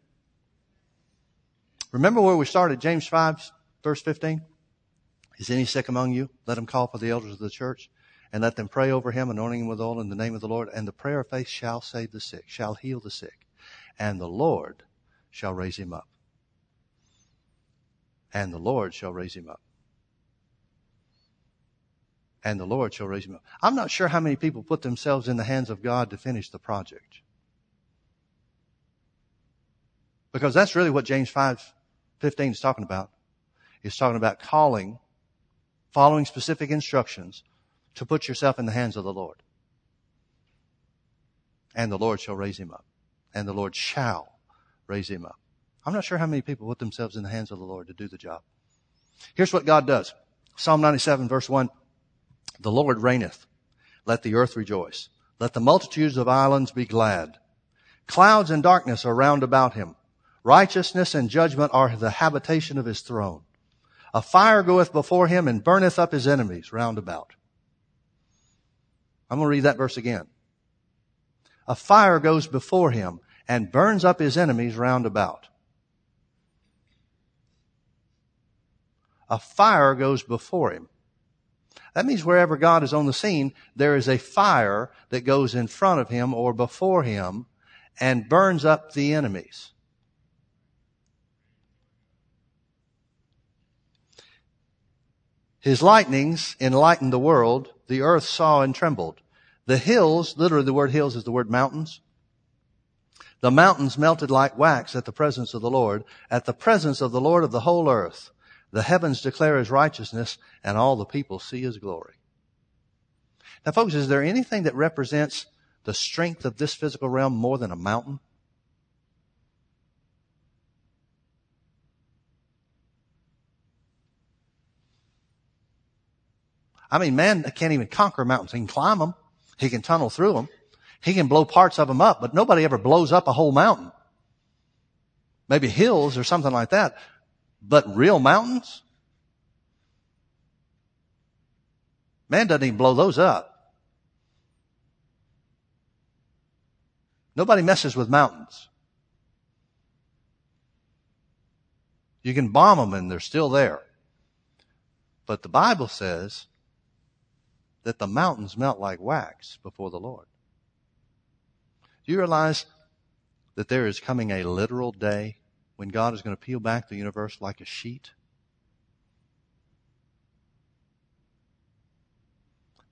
Remember where we started, James 5, verse 15? Is any sick among you? Let him call for the elders of the church and let them pray over him, anointing him with oil in the name of the Lord. And the prayer of faith shall save the sick, shall heal the sick, and the Lord shall raise him up. And the Lord shall raise him up and the Lord shall raise him up. I'm not sure how many people put themselves in the hands of God to finish the project. Because that's really what James 5, 15 is talking about. He's talking about calling, following specific instructions to put yourself in the hands of the Lord. And the Lord shall raise him up. And the Lord shall raise him up. I'm not sure how many people put themselves in the hands of the Lord to do the job. Here's what God does. Psalm 97 verse 1. The Lord reigneth. Let the earth rejoice. Let the multitudes of islands be glad. Clouds and darkness are round about him. Righteousness and judgment are the habitation of his throne. A fire goeth before him and burneth up his enemies round about. I'm going to read that verse again. A fire goes before him and burns up his enemies round about. A fire goes before him. That means wherever God is on the scene, there is a fire that goes in front of him or before him and burns up the enemies. His lightnings enlightened the world. The earth saw and trembled. The hills, literally the word hills is the word mountains. The mountains melted like wax at the presence of the Lord, at the presence of the Lord of the whole earth. The heavens declare his righteousness and all the people see his glory. Now folks, is there anything that represents the strength of this physical realm more than a mountain? I mean, man can't even conquer mountains. He can climb them, He can tunnel through them. He can blow parts of them up, but nobody ever blows up a whole mountain. Maybe hills or something like that. But real mountains? Man doesn't even blow those up. Nobody messes with mountains. You can bomb them and they're still there. But the Bible says that the mountains melt like wax before the Lord. Do you realize that there is coming a literal day when God is going to peel back the universe like a sheet?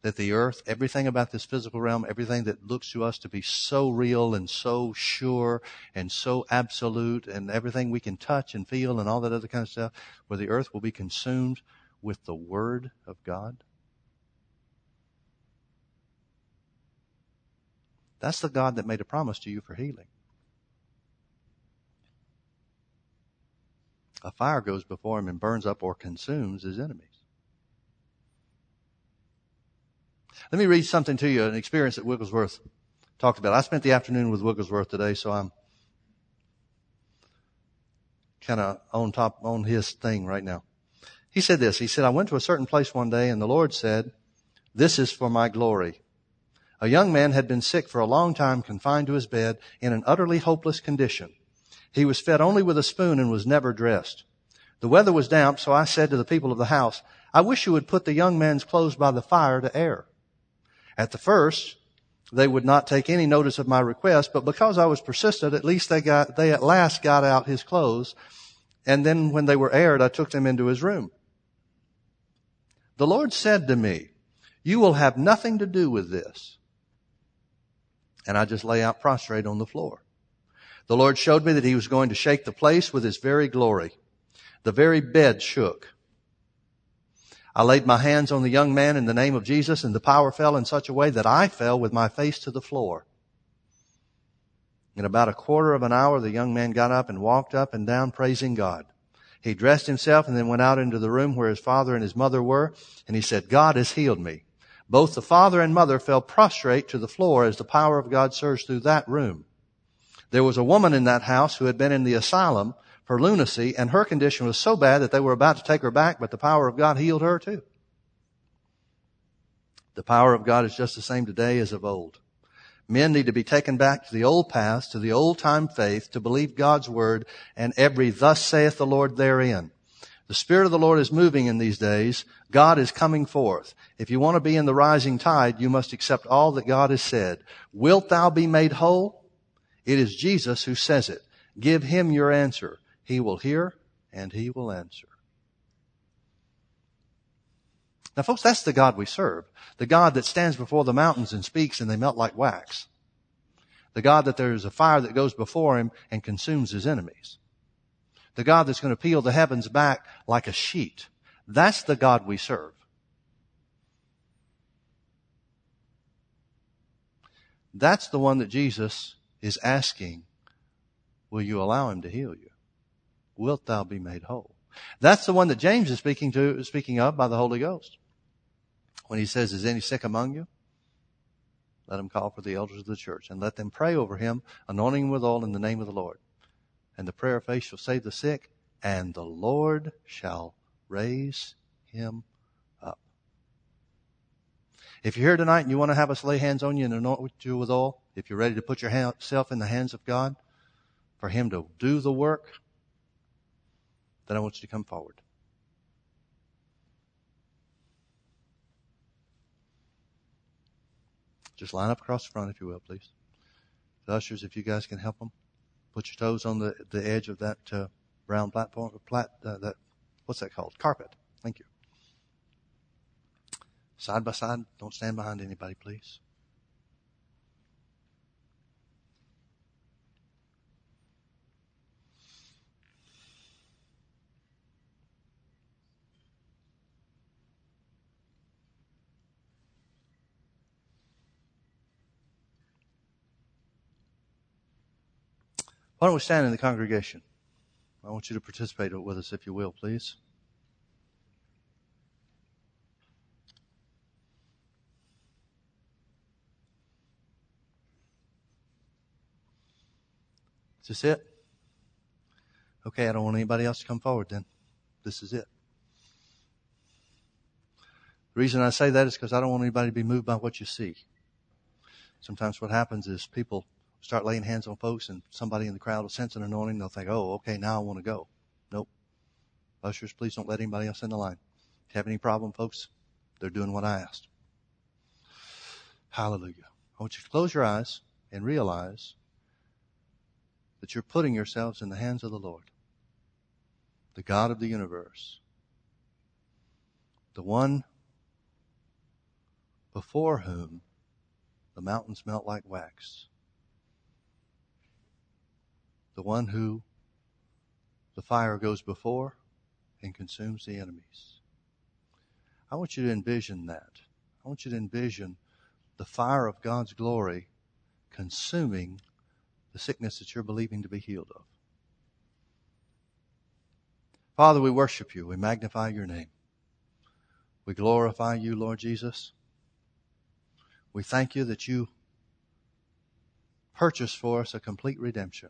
That the earth, everything about this physical realm, everything that looks to us to be so real and so sure and so absolute and everything we can touch and feel and all that other kind of stuff, where the earth will be consumed with the Word of God? That's the God that made a promise to you for healing. A fire goes before him and burns up or consumes his enemies. Let me read something to you, an experience that Wigglesworth talked about. I spent the afternoon with Wigglesworth today, so I'm kind of on top, on his thing right now. He said this. He said, I went to a certain place one day and the Lord said, this is for my glory. A young man had been sick for a long time, confined to his bed in an utterly hopeless condition. He was fed only with a spoon and was never dressed. The weather was damp, so I said to the people of the house, I wish you would put the young man's clothes by the fire to air. At the first, they would not take any notice of my request, but because I was persistent, at least they got, they at last got out his clothes. And then when they were aired, I took them into his room. The Lord said to me, you will have nothing to do with this and I just lay out prostrate on the floor. The Lord showed me that He was going to shake the place with His very glory. The very bed shook. I laid my hands on the young man in the name of Jesus and the power fell in such a way that I fell with my face to the floor. In about a quarter of an hour, the young man got up and walked up and down praising God. He dressed himself and then went out into the room where his father and his mother were and he said, God has healed me. Both the father and mother fell prostrate to the floor as the power of God surged through that room. There was a woman in that house who had been in the asylum for lunacy, and her condition was so bad that they were about to take her back, but the power of God healed her too. The power of God is just the same today as of old. Men need to be taken back to the old paths, to the old time faith, to believe God's word and every thus saith the Lord therein. The Spirit of the Lord is moving in these days. God is coming forth. If you want to be in the rising tide, you must accept all that God has said. Wilt thou be made whole? It is Jesus who says it. Give him your answer. He will hear and he will answer. Now folks, that's the God we serve. The God that stands before the mountains and speaks and they melt like wax. The God that there is a fire that goes before him and consumes his enemies. The God that's going to peel the heavens back like a sheet. That's the God we serve. That's the one that Jesus is asking, will you allow him to heal you? Wilt thou be made whole? That's the one that James is speaking to, speaking of by the Holy Ghost. When he says, is any sick among you? Let him call for the elders of the church and let them pray over him, anointing him with oil in the name of the Lord and the prayer of faith shall save the sick, and the Lord shall raise him up. If you're here tonight and you want to have us lay hands on you and anoint you with oil, if you're ready to put yourself in the hands of God for Him to do the work, then I want you to come forward. Just line up across the front, if you will, please. The ushers, if you guys can help them. Put your toes on the, the edge of that uh, brown platform, plat, uh, that what's that called? Carpet. Thank you. Side by side. Don't stand behind anybody, please. Why don't we stand in the congregation? I want you to participate with us, if you will, please. Is this it? Okay, I don't want anybody else to come forward then. This is it. The reason I say that is because I don't want anybody to be moved by what you see. Sometimes what happens is people start laying hands on folks and somebody in the crowd will sense an anointing. They'll think, oh, okay, now I want to go. Nope. Ushers, please don't let anybody else in the line. If you have any problem, folks, they're doing what I asked. Hallelujah. I want you to close your eyes and realize that you're putting yourselves in the hands of the Lord, the God of the universe, the one before whom the mountains melt like wax, the one who the fire goes before and consumes the enemies. I want you to envision that. I want you to envision the fire of God's glory consuming the sickness that you're believing to be healed of. Father, we worship you. We magnify your name. We glorify you, Lord Jesus. We thank you that you purchased for us a complete redemption.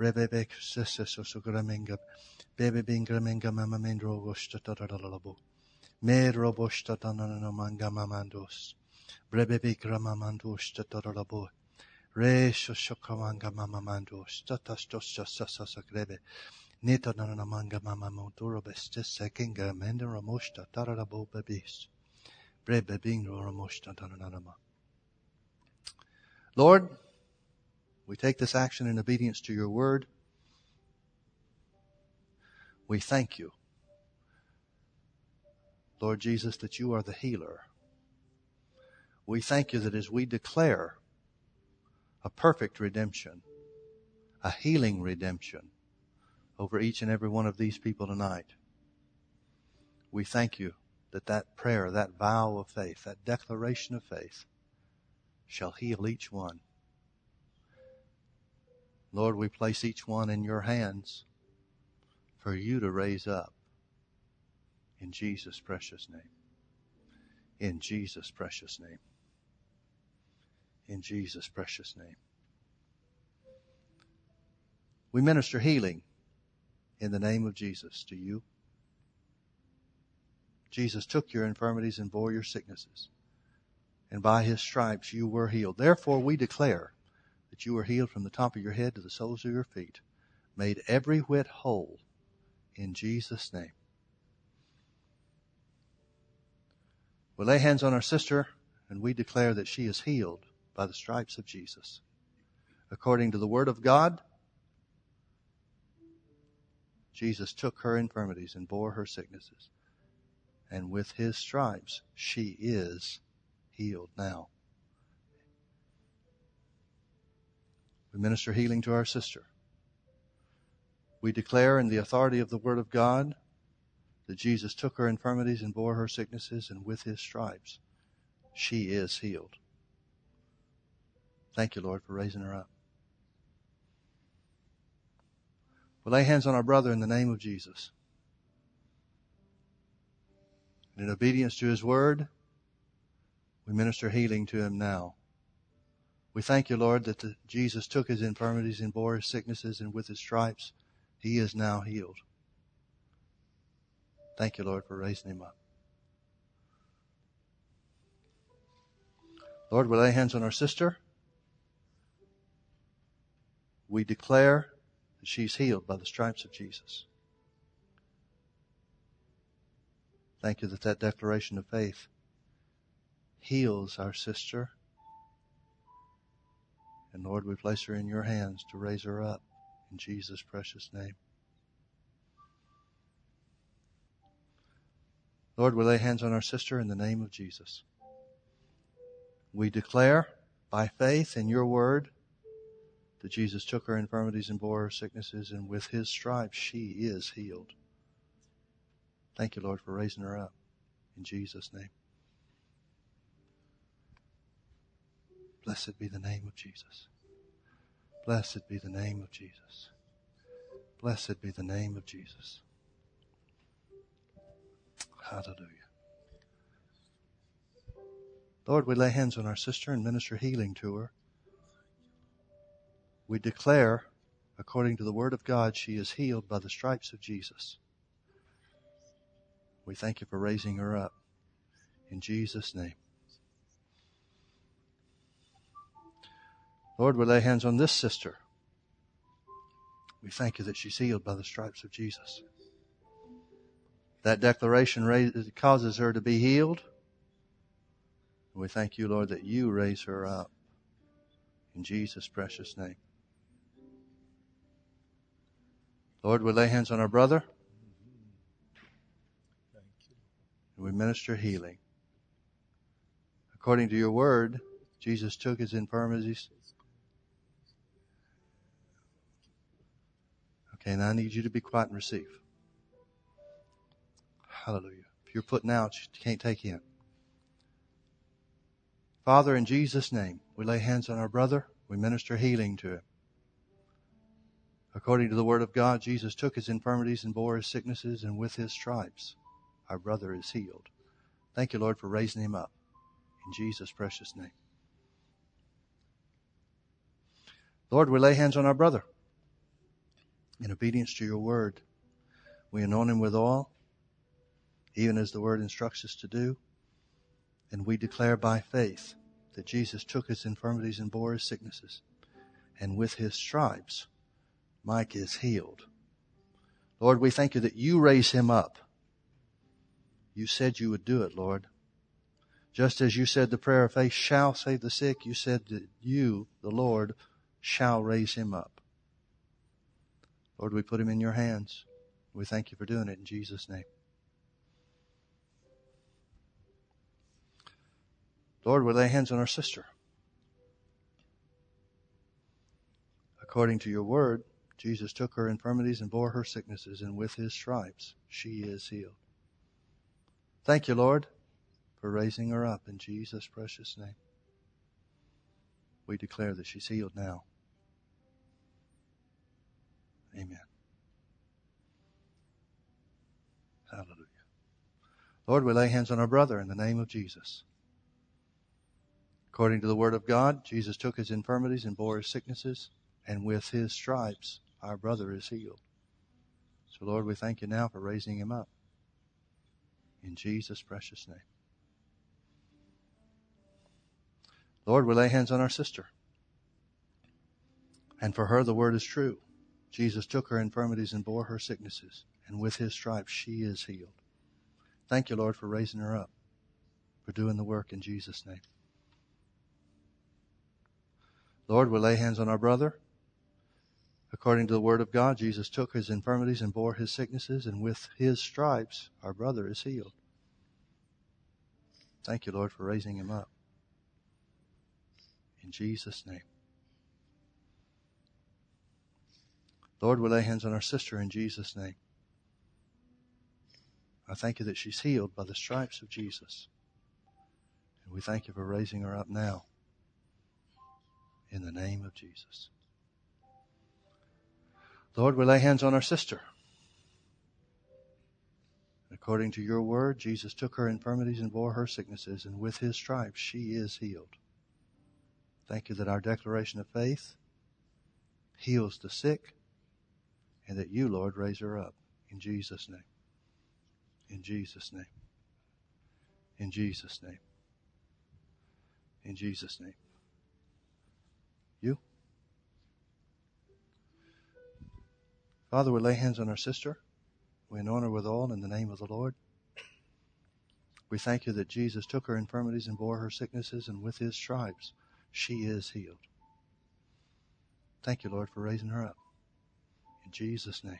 Rebebek sesa sosogramenga. Bebe bingramenga mamamendro bosta tatalalaboy. Medro bosta tanana manga mamandos. Rebebek ramamandos tatalalaboy. Re shoshokamanga mama mando statas dosta sasa grebe. Nita nana manga mama monturo bestis sekinga menda ramosta tararabo babis. Brebe bingro ramosta tananama. Lord, we take this action in obedience to your word. We thank you, Lord Jesus, that you are the healer. We thank you that as we declare a perfect redemption, a healing redemption over each and every one of these people tonight. We thank you that that prayer, that vow of faith, that declaration of faith shall heal each one. Lord, we place each one in your hands for you to raise up in Jesus' precious name. In Jesus' precious name in Jesus' precious name. We minister healing in the name of Jesus to you. Jesus took your infirmities and bore your sicknesses. And by his stripes you were healed. Therefore we declare that you are healed from the top of your head to the soles of your feet, made every whit whole in Jesus' name. We lay hands on our sister and we declare that she is healed by the stripes of Jesus. According to the Word of God, Jesus took her infirmities and bore her sicknesses. And with his stripes, she is healed now. We minister healing to our sister. We declare in the authority of the Word of God that Jesus took her infirmities and bore her sicknesses, and with his stripes, she is healed. Thank you, Lord, for raising her up. We lay hands on our brother in the name of Jesus. And in obedience to his word, we minister healing to him now. We thank you, Lord, that the, Jesus took his infirmities and bore his sicknesses, and with his stripes, he is now healed. Thank you, Lord, for raising him up. Lord, we lay hands on our sister we declare that she's healed by the stripes of Jesus. Thank you that that declaration of faith heals our sister. And Lord, we place her in your hands to raise her up in Jesus' precious name. Lord, we lay hands on our sister in the name of Jesus. We declare by faith in your word that Jesus took her infirmities and bore her sicknesses, and with his stripes she is healed. Thank you, Lord, for raising her up. In Jesus' name. Blessed be the name of Jesus. Blessed be the name of Jesus. Blessed be the name of Jesus. Hallelujah. Lord, we lay hands on our sister and minister healing to her. We declare, according to the Word of God, she is healed by the stripes of Jesus. We thank you for raising her up. In Jesus' name. Lord, we lay hands on this sister. We thank you that she's healed by the stripes of Jesus. That declaration causes her to be healed. We thank you, Lord, that you raise her up. In Jesus' precious name. Lord, we lay hands on our brother. Thank you. We minister healing. According to your word, Jesus took his infirmities Okay, I need you to be quiet and receive. Hallelujah. If you're putting out, you can't take in. Father, in Jesus' name, we lay hands on our brother. We minister healing to him. According to the word of God, Jesus took his infirmities and bore his sicknesses, and with his stripes, our brother is healed. Thank you, Lord, for raising him up. In Jesus' precious name. Lord, we lay hands on our brother in obedience to your word. We anoint him with oil, even as the word instructs us to do. And we declare by faith that Jesus took his infirmities and bore his sicknesses. And with his stripes, Mike is healed. Lord, we thank you that you raise him up. You said you would do it, Lord. Just as you said the prayer of faith shall save the sick, you said that you, the Lord, shall raise him up. Lord, we put him in your hands. We thank you for doing it in Jesus' name. Lord, we lay hands on our sister. According to your word, Jesus took her infirmities and bore her sicknesses, and with his stripes she is healed. Thank you, Lord, for raising her up in Jesus' precious name. We declare that she's healed now. Amen. Hallelujah. Lord, we lay hands on our brother in the name of Jesus. According to the word of God, Jesus took his infirmities and bore his sicknesses, and with his stripes our brother is healed. So, Lord, we thank you now for raising him up. In Jesus' precious name. Lord, we lay hands on our sister. And for her, the word is true. Jesus took her infirmities and bore her sicknesses, and with his stripes she is healed. Thank you, Lord, for raising her up, for doing the work in Jesus' name. Lord, we lay hands on our brother. According to the word of God, Jesus took his infirmities and bore his sicknesses, and with his stripes our brother is healed. Thank you, Lord, for raising him up. In Jesus' name. Lord, we lay hands on our sister in Jesus' name. I thank you that she's healed by the stripes of Jesus. And we thank you for raising her up now. In the name of Jesus. Lord, we lay hands on our sister. According to your word, Jesus took her infirmities and bore her sicknesses, and with his stripes she is healed. Thank you that our declaration of faith heals the sick, and that you, Lord, raise her up. In Jesus' name. In Jesus' name. In Jesus' name. In Jesus' name. You? Father, we lay hands on our sister. We anoint her with oil in the name of the Lord. We thank you that Jesus took her infirmities and bore her sicknesses, and with his stripes she is healed. Thank you, Lord, for raising her up. In Jesus' name.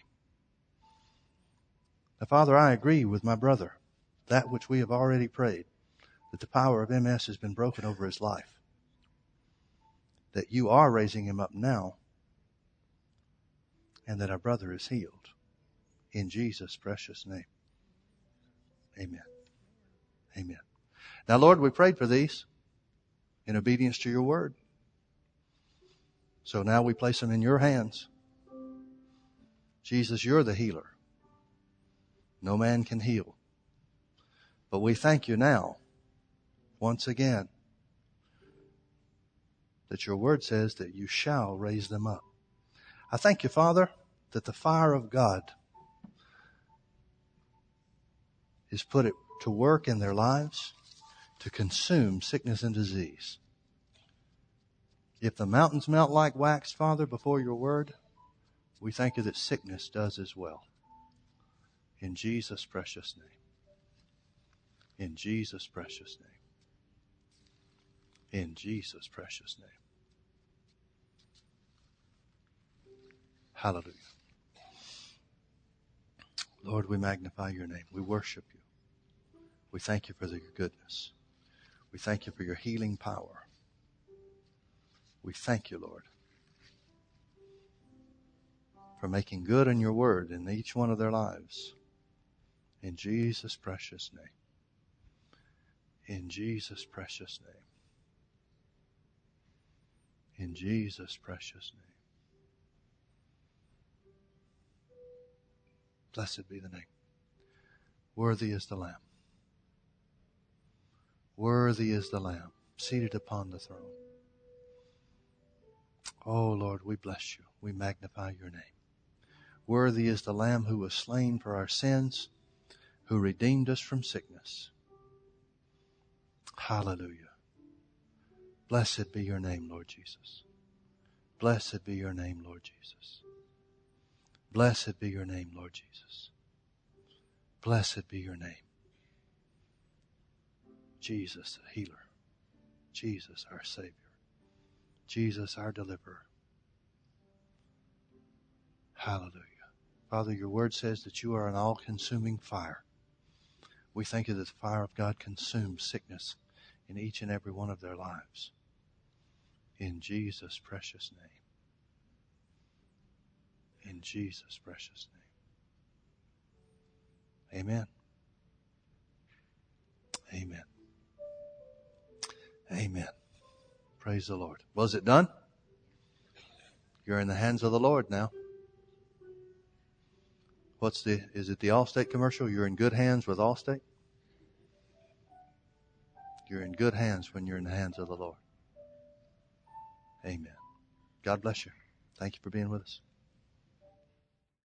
Now, Father, I agree with my brother, that which we have already prayed, that the power of MS has been broken over his life, that you are raising him up now and that our brother is healed. In Jesus' precious name. Amen. Amen. Now, Lord, we prayed for these in obedience to your word. So now we place them in your hands. Jesus, you're the healer. No man can heal. But we thank you now, once again, that your word says that you shall raise them up. I thank you, Father, that the fire of God is put it to work in their lives to consume sickness and disease. If the mountains melt like wax, Father, before your word, we thank you that sickness does as well. In Jesus' precious name. In Jesus' precious name. In Jesus' precious name. Hallelujah. Lord, we magnify your name. We worship you. We thank you for your goodness. We thank you for your healing power. We thank you, Lord, for making good in your word in each one of their lives. In Jesus' precious name. In Jesus' precious name. In Jesus' precious name. Blessed be the name. Worthy is the Lamb. Worthy is the Lamb seated upon the throne. Oh Lord, we bless you. We magnify your name. Worthy is the Lamb who was slain for our sins, who redeemed us from sickness. Hallelujah. Blessed be your name, Lord Jesus. Blessed be your name, Lord Jesus. Blessed be your name, Lord Jesus. Blessed be your name. Jesus, the healer. Jesus, our Savior. Jesus, our deliverer. Hallelujah. Father, your word says that you are an all consuming fire. We thank you that the fire of God consumes sickness in each and every one of their lives. In Jesus' precious name. In Jesus' precious name. Amen. Amen. Amen. Praise the Lord. Was it done? You're in the hands of the Lord now. What's the, is it the Allstate commercial? You're in good hands with Allstate? You're in good hands when you're in the hands of the Lord. Amen. God bless you. Thank you for being with us.